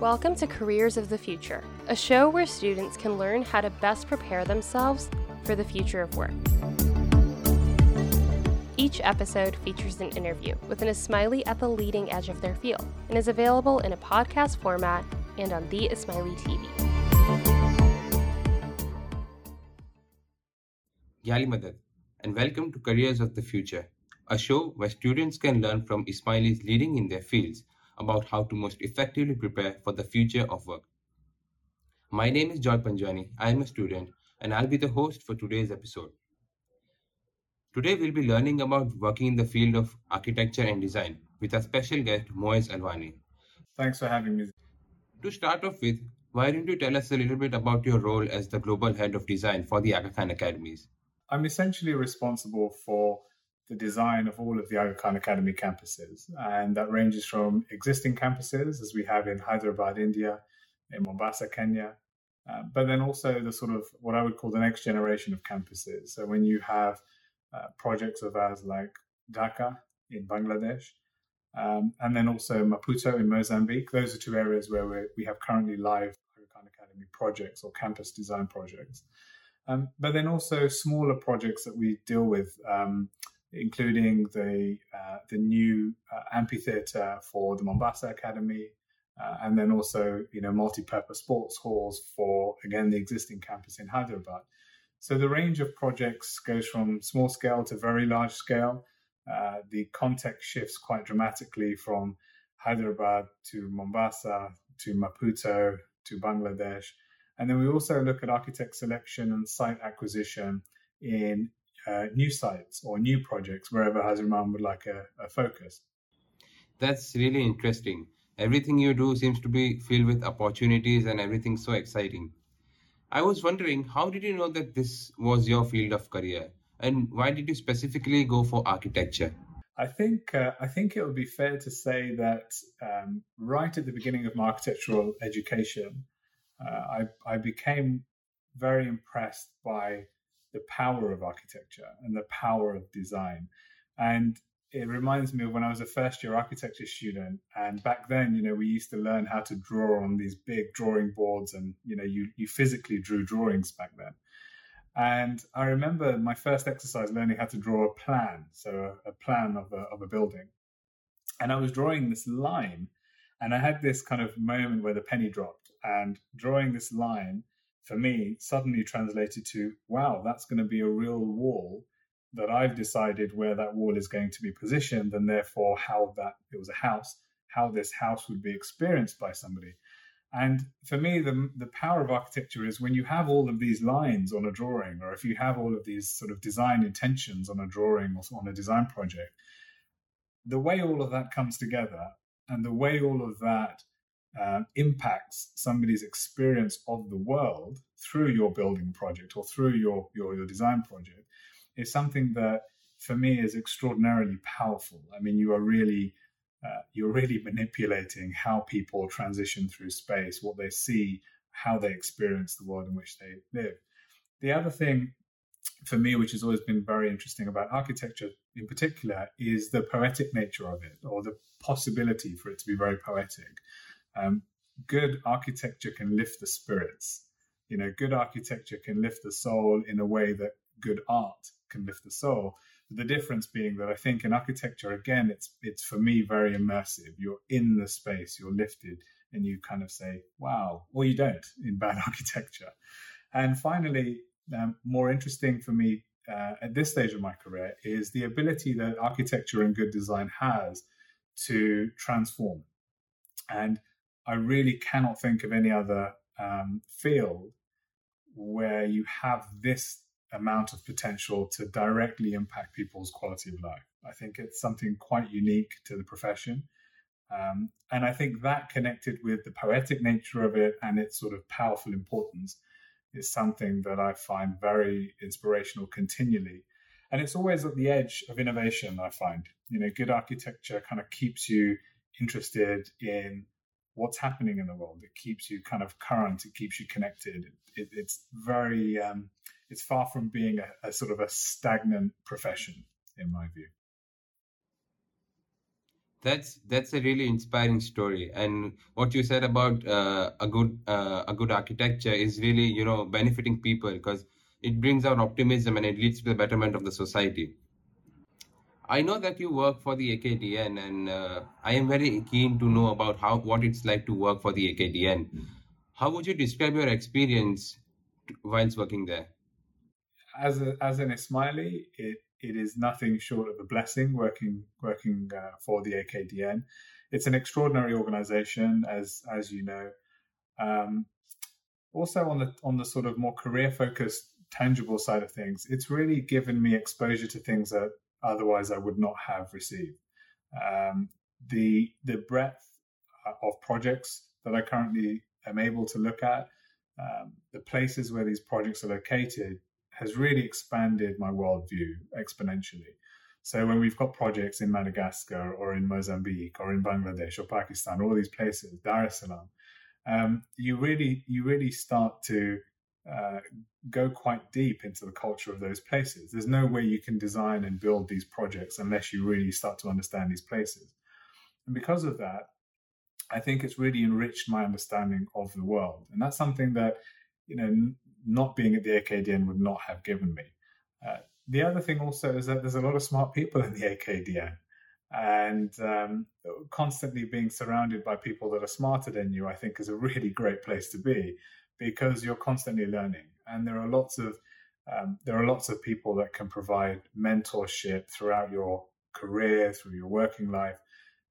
Welcome to Careers of the Future, a show where students can learn how to best prepare themselves for the future of work. Each episode features an interview with an Ismaili at the leading edge of their field and is available in a podcast format and on the Ismaili TV. Yali Madad, and welcome to Careers of the Future, a show where students can learn from Ismailis leading in their fields about how to most effectively prepare for the future of work. My name is Joy Panjani. I am a student and I'll be the host for today's episode. Today we'll be learning about working in the field of architecture and design with our special guest Moez Alwani. Thanks for having me. To start off with, why don't you tell us a little bit about your role as the global head of design for the Aga Khan Academies? I'm essentially responsible for the design of all of the Aga Khan Academy campuses. And that ranges from existing campuses, as we have in Hyderabad, India, in Mombasa, Kenya, uh, but then also the sort of what I would call the next generation of campuses. So when you have uh, projects of ours like Dhaka in Bangladesh, um, and then also Maputo in Mozambique, those are two areas where we have currently live Aga Khan Academy projects or campus design projects. Um, but then also smaller projects that we deal with. Um, including the uh, the new uh, amphitheater for the Mombasa Academy, uh, and then also you know multi-purpose sports halls for again the existing campus in Hyderabad. So the range of projects goes from small scale to very large scale. Uh, the context shifts quite dramatically from Hyderabad to Mombasa to Maputo to Bangladesh. And then we also look at architect selection and site acquisition in uh, new sites or new projects wherever Hazar Imam would like a, a focus. That's really interesting. Everything you do seems to be filled with opportunities and everything's so exciting. I was wondering, how did you know that this was your field of career? And why did you specifically go for architecture? I think uh, I think it would be fair to say that um, right at the beginning of my architectural education, uh, I, I became very impressed by the power of architecture and the power of design. And it reminds me of when I was a first year architecture student. And back then, you know, we used to learn how to draw on these big drawing boards and, you know, you, you physically drew drawings back then. And I remember my first exercise learning how to draw a plan. So a, a plan of a, of a building. And I was drawing this line and I had this kind of moment where the penny dropped and drawing this line for me suddenly translated to wow that's going to be a real wall that i've decided where that wall is going to be positioned and therefore how that it was a house how this house would be experienced by somebody. And for me the, the power of architecture is when you have all of these lines on a drawing or if you have all of these sort of design intentions on a drawing or on a design project the way all of that comes together and the way all of that uh, impacts somebody's experience of the world through your building project or through your, your, your design project is something that for me is extraordinarily powerful. I mean, you are really uh, you're really manipulating how people transition through space, what they see, how they experience the world in which they live. The other thing for me, which has always been very interesting about architecture in particular, is the poetic nature of it, or the possibility for it to be very poetic. Um, good architecture can lift the spirits. You know, good architecture can lift the soul in a way that good art can lift the soul. The difference being that I think in architecture, again, it's it's for me very immersive. You're in the space, you're lifted, and you kind of say, "Wow," or you don't in bad architecture. And finally, um, more interesting for me uh, at this stage of my career is the ability that architecture and good design has to transform. And I really cannot think of any other um, field where you have this amount of potential to directly impact people's quality of life. I think it's something quite unique to the profession. Um, and I think that connected with the poetic nature of it and its sort of powerful importance is something that I find very inspirational continually. And it's always at the edge of innovation, I find. You know, good architecture kind of keeps you interested in what's happening in the world. It keeps you kind of current. It keeps you connected. It, it's very, um, it's far from being a, a sort of a stagnant profession, in my view. That's that's a really inspiring story, and what you said about uh, a good uh, a good architecture is really you know benefiting people because it brings out optimism and it leads to the betterment of the society. I know that you work for the AKDN, and uh, I am very keen to know about how what it's like to work for the AKDN. How would you describe your experience whilst working there? As a, as an Ismaili, it it is nothing short of a blessing working working uh, for the AKDN. It's an extraordinary organization, as as you know. Um, also, on the on the sort of more career focused, tangible side of things, it's really given me exposure to things that otherwise I would not have received. Um, the the breadth uh, of projects that I currently am able to look at, um, the places where these projects are located, has really expanded my worldview exponentially. So when we've got projects in Madagascar or in Mozambique or in Bangladesh or Pakistan, all these places, Dar es Salaam, um, you really you really start to uh, go quite deep into the culture of those places. There's no way you can design and build these projects unless you really start to understand these places. And because of that, I think it's really enriched my understanding of the world. And that's something that, you know, not being at the AKDN would not have given me. Uh, the other thing also is that there's a lot of smart people in the AKDN. And um, constantly being surrounded by people that are smarter than you, I think, is a really great place to be because you're constantly learning. And there are lots of um, there are lots of people that can provide mentorship throughout your career, through your working life,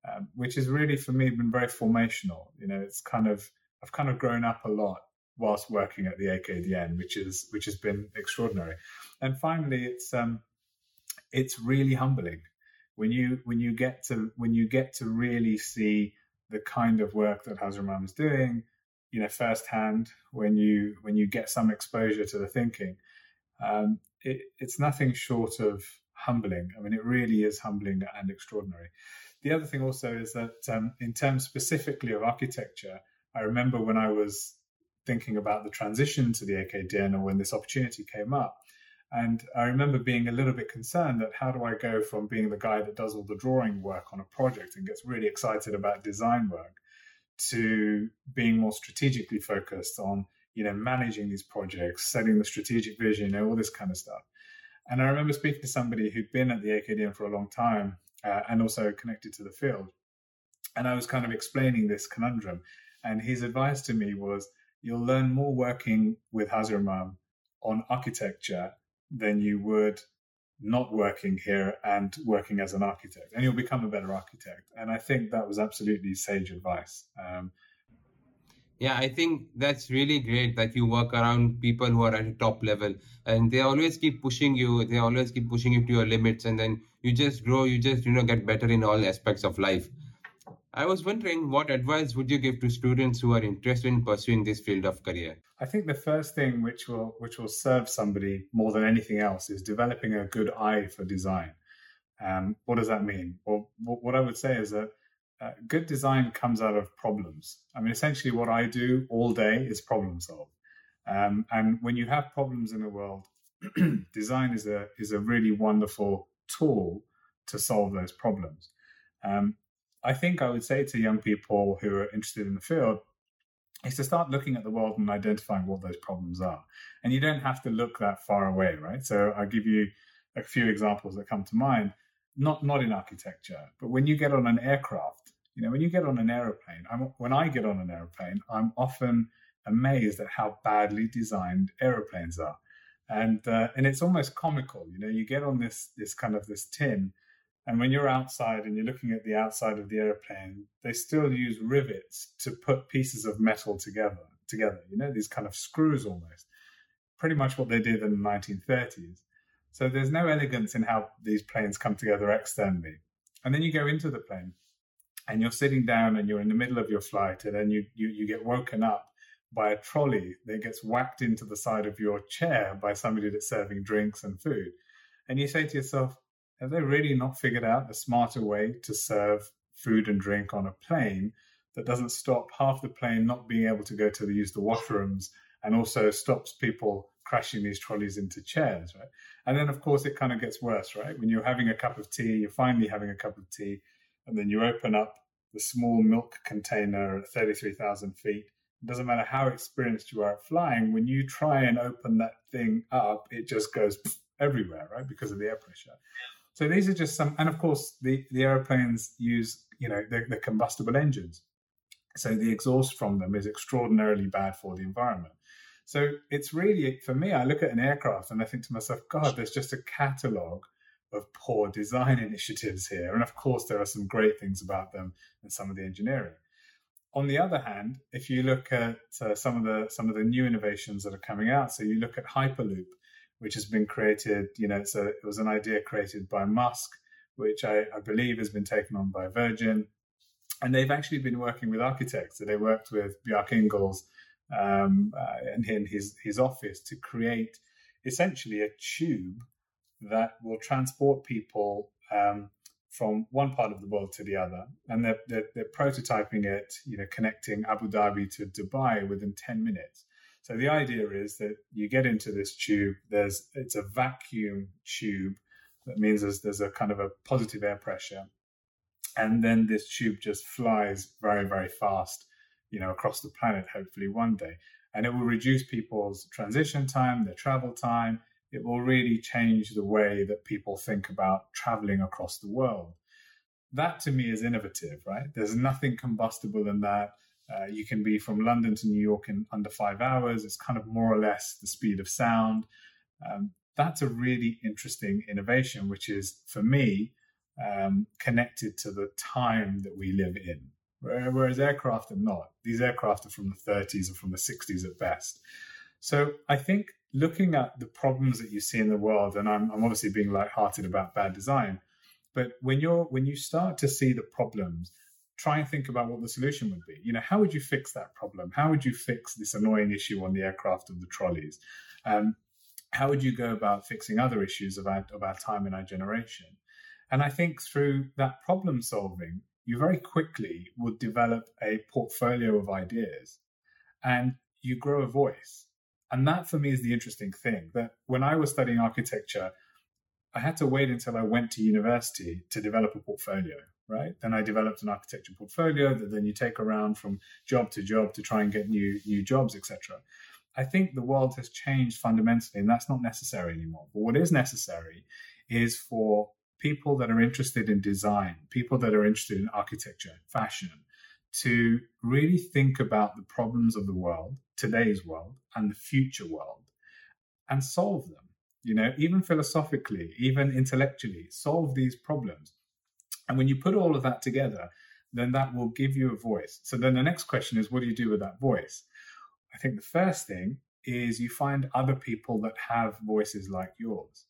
um, which has really for me been very formational. You know, it's kind of I've kind of grown up a lot whilst working at the AKDN, which is which has been extraordinary. And finally, it's um, it's really humbling when you when you get to when you get to really see the kind of work that Hazar is doing, you know, firsthand. When you when you get some exposure to the thinking, um, it, it's nothing short of humbling. I mean, it really is humbling and extraordinary. The other thing also is that um, in terms specifically of architecture, I remember when I was thinking about the transition to the AKDN or when this opportunity came up. And I remember being a little bit concerned that how do I go from being the guy that does all the drawing work on a project and gets really excited about design work to being more strategically focused on, you know, managing these projects, setting the strategic vision, you know, all this kind of stuff. And I remember speaking to somebody who'd been at the AKDN for a long time uh, and also connected to the field. And I was kind of explaining this conundrum. And his advice to me was, you'll learn more working with Hazar Imam on architecture than you would not working here and working as an architect, and you'll become a better architect. And I think that was absolutely sage advice. Um, yeah, I think that's really great that you work around people who are at a top level and they always keep pushing you. They always keep pushing you to your limits, and then you just grow. You just you know get better in all aspects of life. I was wondering what advice would you give to students who are interested in pursuing this field of career? I think the first thing which will which will serve somebody more than anything else is developing a good eye for design. Um, what does that mean? Well, what I would say is that uh, good design comes out of problems. I mean, essentially, what I do all day is problem solve. Um, and when you have problems in the world, design is a is a really wonderful tool to solve those problems. Um, I think I would say to young people who are interested in the field is to start looking at the world and identifying what those problems are. And you don't have to look that far away, right? So I'll give you a few examples that come to mind. Not not in architecture, but when you get on an aircraft, you know, when you get on an aeroplane, I'm, when I get on an aeroplane, I'm often amazed at how badly designed aeroplanes are, and uh, and it's almost comical. You know, you get on this this kind of this tin and when you're outside and you're looking at the outside of the airplane, they still use rivets to put pieces of metal together. Together, you know, these kind of screws almost. Pretty much what they did in the 1930s. So there's no elegance in how these planes come together externally. And then you go into the plane and you're sitting down and you're in the middle of your flight and then you, you, you get woken up by a trolley that gets whacked into the side of your chair by somebody that's serving drinks and food. And you say to yourself, have they really not figured out a smarter way to serve food and drink on a plane that doesn't stop half the plane not being able to go to the, use the washrooms and also stops people crashing these trolleys into chairs, right? And then, of course, it kind of gets worse, right? When you're having a cup of tea, you're finally having a cup of tea, and then you open up the small milk container at 33,000 feet. It doesn't matter how experienced you are at flying, when you try and open that thing up, it just goes everywhere, right? Because of the air pressure. So these are just some, and of course, the, the airplanes use, you know, the, the combustible engines. So the exhaust from them is extraordinarily bad for the environment. So it's really, for me, I look at an aircraft and I think to myself, God, there's just a catalogue of poor design initiatives here. And of course, there are some great things about them and some of the engineering. On the other hand, if you look at uh, some of the some of the new innovations that are coming out, so you look at Hyperloop, which has been created, you know, it was an idea created by Musk, which I, I believe has been taken on by Virgin, and they've actually been working with architects. So they worked with Bjarke Ingels um, uh, in his his office to create essentially a tube that will transport people um, from one part of the world to the other, and they're, they're, they're, prototyping it, you know, connecting Abu Dhabi to Dubai within ten minutes. So the idea is that you get into this tube. There's it's a vacuum tube. That means there's there's a kind of a positive air pressure, and then this tube just flies very very fast, you know, across the planet. Hopefully one day, and it will reduce people's transition time, their travel time it will really change the way that people think about traveling across the world. That to me is innovative, right? There's nothing combustible in that. Uh, you can be from London to New York in under five hours. It's kind of more or less the speed of sound. Um, that's a really interesting innovation, which is for me um, connected to the time that we live in. Whereas aircraft are not. These aircraft are from the 30s or from the 60s at best. So I think looking at the problems that you see in the world, and I'm, I'm obviously being light-hearted about bad design, but when you're when you start to see the problems, try and think about what the solution would be. You know, how would you fix that problem? How would you fix this annoying issue on the aircraft of the trolleys? Um, how would you go about fixing other issues of our, of our time and our generation? And I think through that problem solving, you very quickly would develop a portfolio of ideas and you grow a voice. And that for me is the interesting thing that when I was studying architecture, I had to wait until I went to university to develop a portfolio, right? Then I developed an architecture portfolio that then you take around from job to job to try and get new new jobs, etc. I think the world has changed fundamentally, and that's not necessary anymore. But what is necessary is for people that are interested in design, people that are interested in architecture, fashion, to really think about the problems of the world, today's world, and the future world, and solve them. You know, even philosophically, even intellectually, solve these problems. And when you put all of that together, then that will give you a voice. So then the next question is, what do you do with that voice? I think the first thing is you find other people that have voices like yours.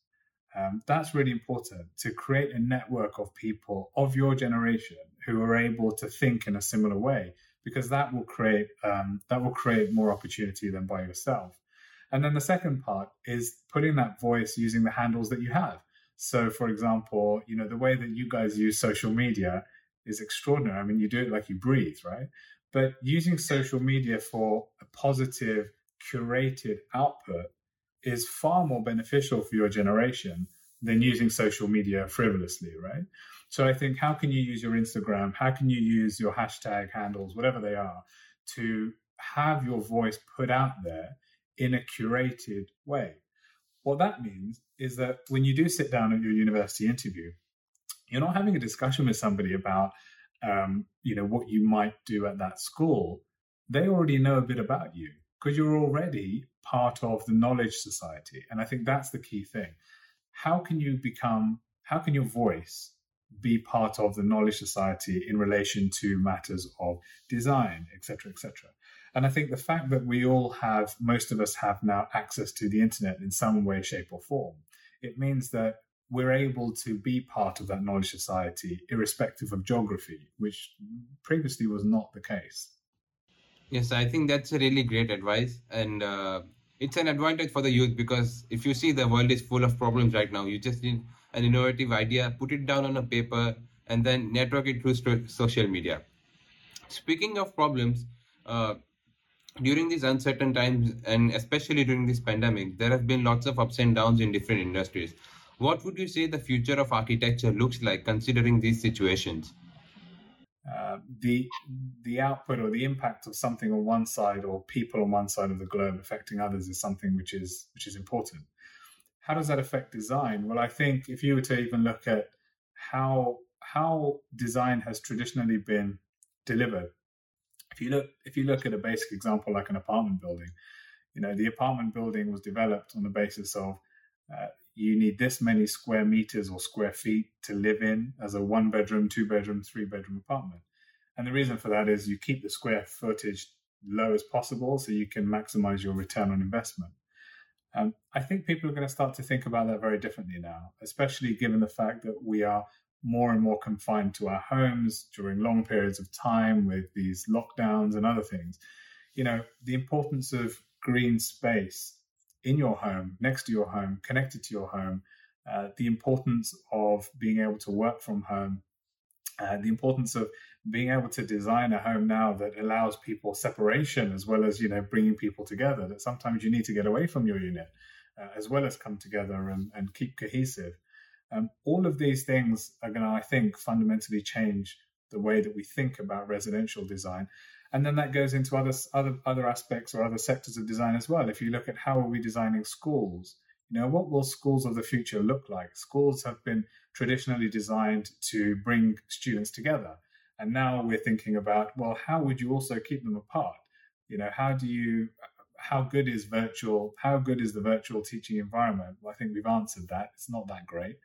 Um, that's really important to create a network of people of your generation who are able to think in a similar way, because that will create um, that will create more opportunity than by yourself. And then the second part is putting that voice using the handles that you have. So, for example, you know the way that you guys use social media is extraordinary. I mean, you do it like you breathe, right? But using social media for a positive, curated output is far more beneficial for your generation than using social media frivolously, right? So I think how can you use your Instagram? How can you use your hashtag handles, whatever they are, to have your voice put out there in a curated way? What that means is that when you do sit down at your university interview, you're not having a discussion with somebody about um, you know what you might do at that school. They already know a bit about you because you're already part of the knowledge society. And I think that's the key thing. How can you become, how can your voice be part of the knowledge society in relation to matters of design, etc., etc.? And I think the fact that we all have, most of us have now access to the internet in some way, shape, or form, it means that we're able to be part of that knowledge society irrespective of geography, which previously was not the case. Yes, I think that's a really great advice. And uh, it's an advantage for the youth because if you see the world is full of problems right now, you just need an innovative idea, put it down on a paper, and then network it through social media. Speaking of problems, uh, during these uncertain times, and especially during this pandemic, there have been lots of ups and downs in different industries. What would you say the future of architecture looks like considering these situations? uh, the the output or the impact of something on one side or people on one side of the globe affecting others is something which is which is important. How does that affect design? Well, I think if you were to even look at how how design has traditionally been delivered, if you look if you look at a basic example like an apartment building, you know the apartment building was developed on the basis of uh, you need this many square meters or square feet to live in as a one bedroom, two bedroom, three bedroom apartment. And the reason for that is you keep the square footage low as possible so you can maximize your return on investment. Um, I think people are going to start to think about that very differently now, especially given the fact that we are more and more confined to our homes during long periods of time with these lockdowns and other things. You know, the importance of green space in your home, next to your home, connected to your home, uh, the importance of being able to work from home, uh, the importance of being able to design a home now that allows people separation as well as you know bringing people together. That sometimes you need to get away from your unit uh, as well as come together and, and keep cohesive. Um, all of these things are going to, I think, fundamentally change the way that we think about residential design and then that goes into other other other aspects or other sectors of design as well. If you look at how are we designing schools, you know, what will schools of the future look like? Schools have been traditionally designed to bring students together, and now we're thinking about well, how would you also keep them apart? You know, how do you how good is virtual how good is the virtual teaching environment well i think we've answered that it's not that great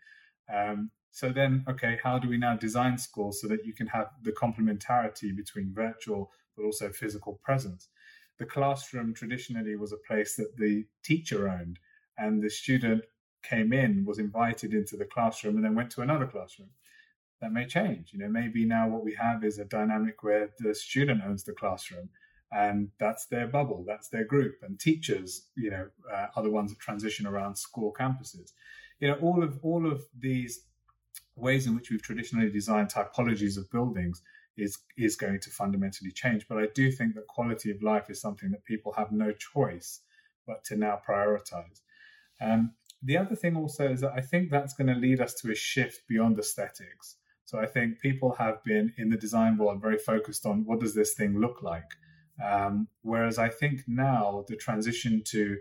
um, so then okay how do we now design schools so that you can have the complementarity between virtual but also physical presence. The classroom traditionally was a place that the teacher owned, and the student came in, was invited into the classroom, and then went to another classroom. That may change. You know, maybe now what we have is a dynamic where the student owns the classroom, and that's their bubble, that's their group, and teachers, you know, uh, are the ones that transition around school campuses. You know, all of all of these ways in which we've traditionally designed typologies of buildings is is going to fundamentally change. But I do think that quality of life is something that people have no choice but to now prioritize. Um, the other thing also is that I think that's going to lead us to a shift beyond aesthetics. So I think people have been in the design world very focused on what does this thing look like, um, whereas I think now the transition to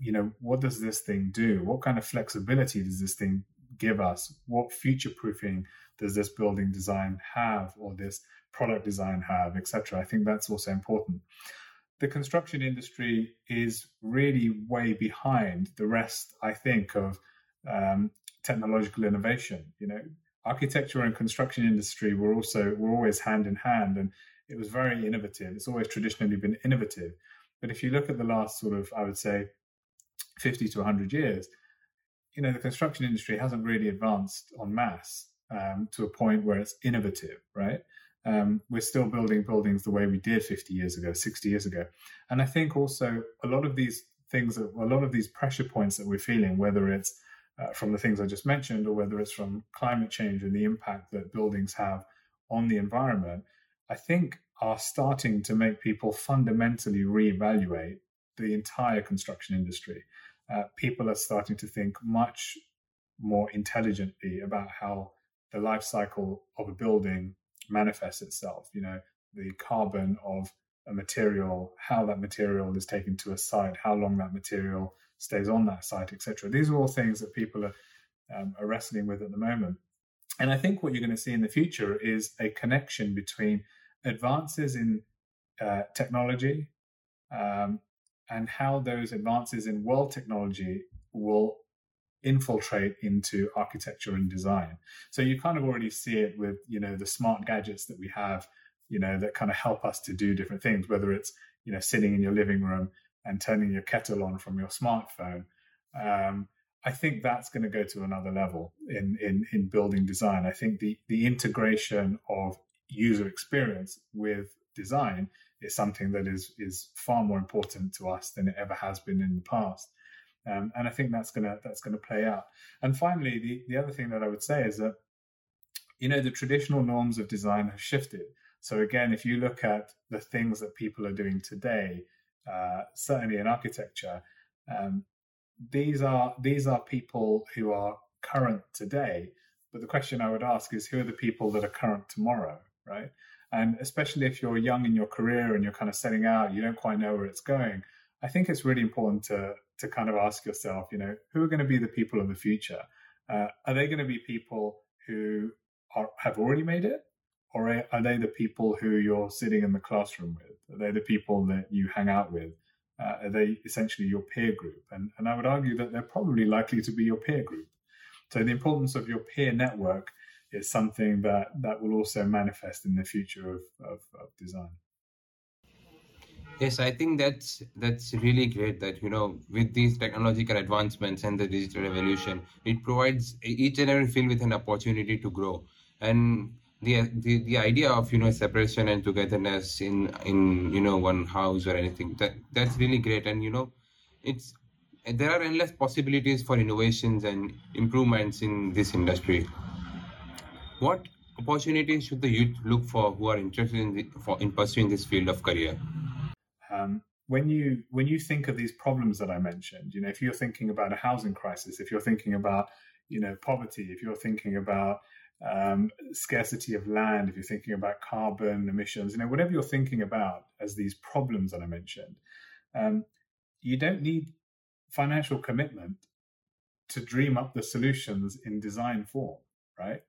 you know what does this thing do? What kind of flexibility does this thing give us? What future proofing does this building design have or this product design have, etc. I think that's also important. The construction industry is really way behind the rest, I think, of um, technological innovation. You know, architecture and construction industry were also were always hand in hand, and it was very innovative. It's always traditionally been innovative. But if you look at the last sort of, I would say, 50 to 100 years, you know, the construction industry hasn't really advanced en masse um, to a point where it's innovative, right? Um, we're still building buildings the way we did 50 years ago, 60 years ago. And I think also a lot of these things, a lot of these pressure points that we're feeling, whether it's uh, from the things I just mentioned or whether it's from climate change and the impact that buildings have on the environment, I think are starting to make people fundamentally reevaluate the entire construction industry. Uh, people are starting to think much more intelligently about how the life cycle of a building manifests itself. You know, the carbon of a material, how that material is taken to a site, how long that material stays on that site, etc. These are all things that people are, um, are wrestling with at the moment. And I think what you're going to see in the future is a connection between advances in uh, technology um, and how those advances in world technology will infiltrate into architecture and design. So you kind of already see it with, you know, the smart gadgets that we have, you know, that kind of help us to do different things, whether it's, you know, sitting in your living room and turning your kettle on from your smartphone. Um, I think that's going to go to another level in, in, in building design. I think the, the integration of user experience with design is something that is, is far more important to us than it ever has been in the past. Um, and I think that's gonna that's gonna play out. And finally, the the other thing that I would say is that you know the traditional norms of design have shifted. So again, if you look at the things that people are doing today, uh, certainly in architecture, um, these are these are people who are current today. But the question I would ask is, who are the people that are current tomorrow? Right? And especially if you're young in your career and you're kind of setting out, you don't quite know where it's going. I think it's really important to to kind of ask yourself, you know, who are going to be the people of the future? Uh, are they going to be people who are, have already made it, or are they the people who you're sitting in the classroom with? Are they the people that you hang out with? Uh, are they essentially your peer group? And and I would argue that they're probably likely to be your peer group. So the importance of your peer network is something that that will also manifest in the future of, of, of design. Yes, I think that's that's really great that you know with these technological advancements and the digital revolution, it provides each and every field with an opportunity to grow. And the the, the idea of you know separation and togetherness in in you know one house or anything that that's really great. And you know, it's there are endless possibilities for innovations and improvements in this industry. What opportunities should the youth look for who are interested in the, for in pursuing this field of career? Um, when you when you think of these problems that I mentioned, you know, if you're thinking about a housing crisis, if you're thinking about you know poverty, if you're thinking about um, scarcity of land, if you're thinking about carbon emissions, you know, whatever you're thinking about as these problems that I mentioned, um, you don't need financial commitment to dream up the solutions in design form, right?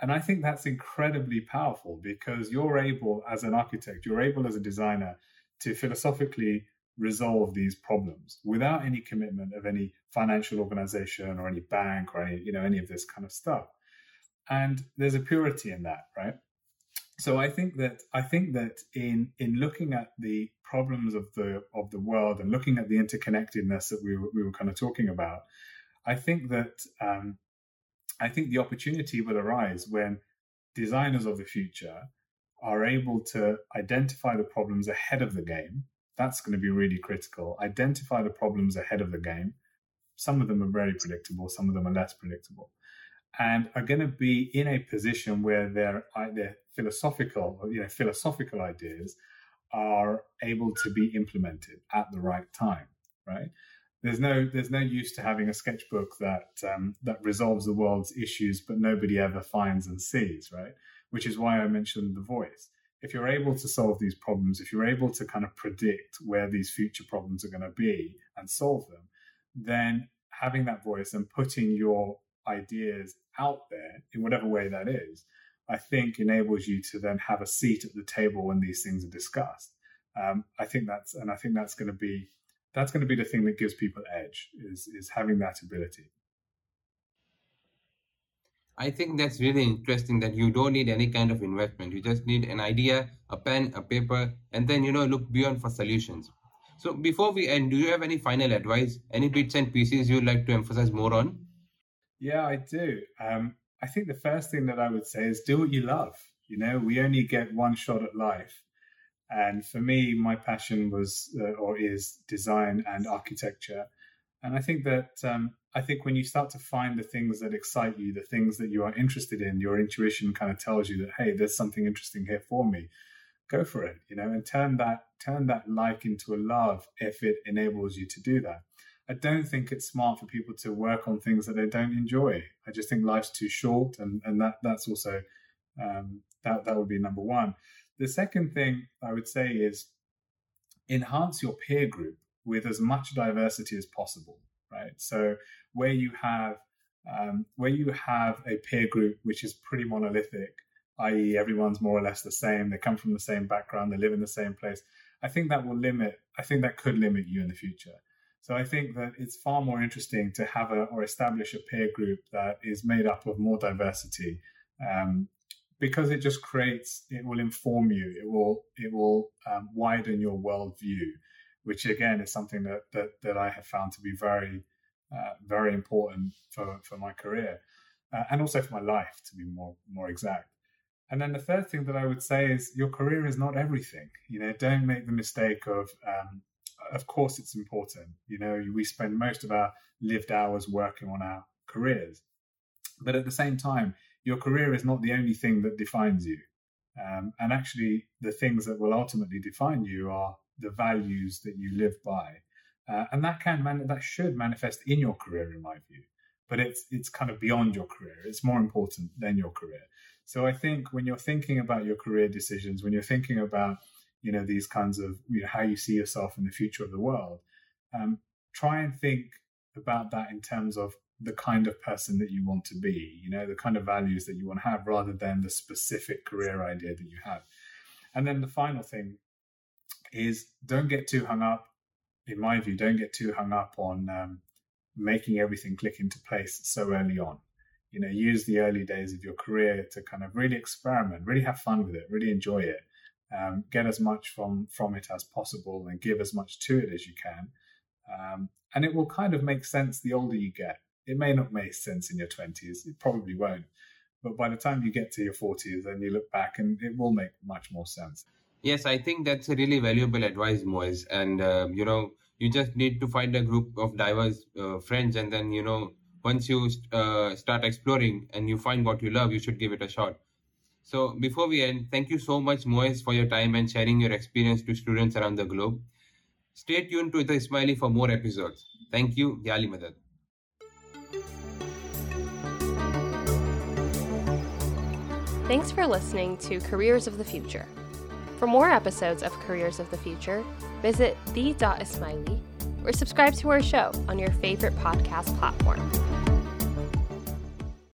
And I think that's incredibly powerful because you're able, as an architect, you're able as a designer to philosophically resolve these problems without any commitment of any financial organization or any bank or any, you know, any of this kind of stuff. And there's a purity in that, right? So I think that I think that in in looking at the problems of the of the world and looking at the interconnectedness that we were, we were kind of talking about, I think that um, I think the opportunity will arise when designers of the future are able to identify the problems ahead of the game. That's going to be really critical. Identify the problems ahead of the game. Some of them are very predictable, some of them are less predictable, and are going to be in a position where their their philosophical, you know, philosophical ideas are able to be implemented at the right time. Right? There's no there's no use to having a sketchbook that um, that resolves the world's issues, but nobody ever finds and sees, right? Which is why I mentioned the voice. If you're able to solve these problems, if you're able to kind of predict where these future problems are going to be and solve them, then having that voice and putting your ideas out there in whatever way that is, I think enables you to then have a seat at the table when these things are discussed. Um, I think that's, and I think that's going to be that's going to be the thing that gives people edge is is having that ability. I think that's really interesting that you don't need any kind of investment. You just need an idea a pen a paper and then you know look beyond for solutions. So before we end do you have any final advice? Any bits and pieces you'd like to emphasize more on? Yeah i do. Um, i think the first thing that i would say is do what you love. You know we only get one shot at life and for me, my passion was uh, or is design and architecture. And I think that um, I think when you start to find the things that excite you, the things that you are interested in, your intuition kind of tells you that hey, there's something interesting here for me. Go for it, you know, and turn that turn that like into a love if it enables you to do that. I don't think it's smart for people to work on things that they don't enjoy. I just think life's too short, and and that that's also um, that that would be number one. The second thing I would say is enhance your peer group with as much diversity as possible, right? So where you have um, where you have a peer group which is pretty monolithic, i.e., everyone's more or less the same, they come from the same background, they live in the same place. I think that will limit. I think that could limit you in the future. So I think that it's far more interesting to have a or establish a peer group that is made up of more diversity, um, because it just creates it will inform you. It will it will um, widen your worldview which again is something that that, that i have found to be very uh, very important for for my career uh, and also for my life to be more more exact. And then the third thing that i would say is your career is not everything. You know don't make the mistake of um, of course it's important. You know we spend most of our lived hours working on our careers. But at the same time your career is not the only thing that defines you. Um, and actually, the things that will ultimately define you are the values that you live by. Uh, and that can man- that should manifest in your career, in my view. but it's it's kind of beyond your career. It's more important than your career. So I think when you're thinking about your career decisions, when you're thinking about you know these kinds of you know, how you see yourself in the future of the world, um, try and think about that in terms of the kind of person that you want to be. You know the kind of values that you want to have, rather than the specific career idea that you have. And then the final thing is don't get too hung up. In my view, don't get too hung up on um, making everything click into place so early on. You know, use the early days of your career to kind of really experiment, really have fun with it, really enjoy it, um, get as much from from it as possible, and give as much to it as you can. Um, and it will kind of make sense the older you get. It may not make sense in your twenties; it probably won't. But by the time you get to your forties, and you look back, and it will make much more sense. Yes, I think that's a really valuable advice, Moez. And uh, you know, you just need to find a group of diverse uh, friends and then you know once you uh, start exploring and you find what you love you should give it a shot so before we end thank you so much moez for your time and sharing your experience to students around the globe stay tuned to the ismaili for more episodes thank you yali madad Thanks for listening to Careers of the Future. For more episodes of Careers of the Future, visit the.ismaili or subscribe to our show on your favorite podcast platform.